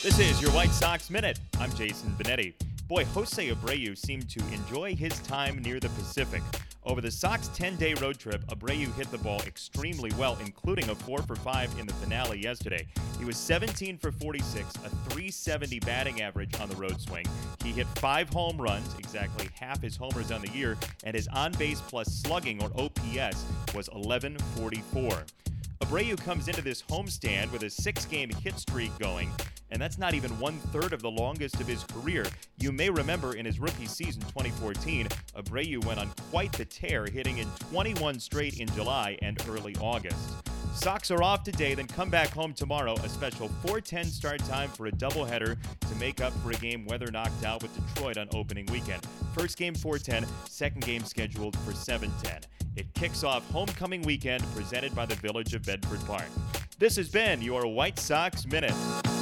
This is your White Sox Minute. I'm Jason Benetti. Boy, Jose Abreu seemed to enjoy his time near the Pacific. Over the Sox 10 day road trip, Abreu hit the ball extremely well, including a 4 for 5 in the finale yesterday. He was 17 for 46, a 370 batting average on the road swing. He hit five home runs, exactly half his homers on the year, and his on base plus slugging, or OPS, was 1144. Abreu comes into this homestand with a six game hit streak going, and that's not even one third of the longest of his career. You may remember in his rookie season 2014, Abreu went on quite the tear, hitting in 21 straight in July and early August. Sox are off today, then come back home tomorrow. A special 4:10 start time for a doubleheader to make up for a game weather knocked out with Detroit on opening weekend. First game 4:10, second game scheduled for 7:10. It kicks off homecoming weekend presented by the Village of Bedford Park. This has been your White Sox Minute.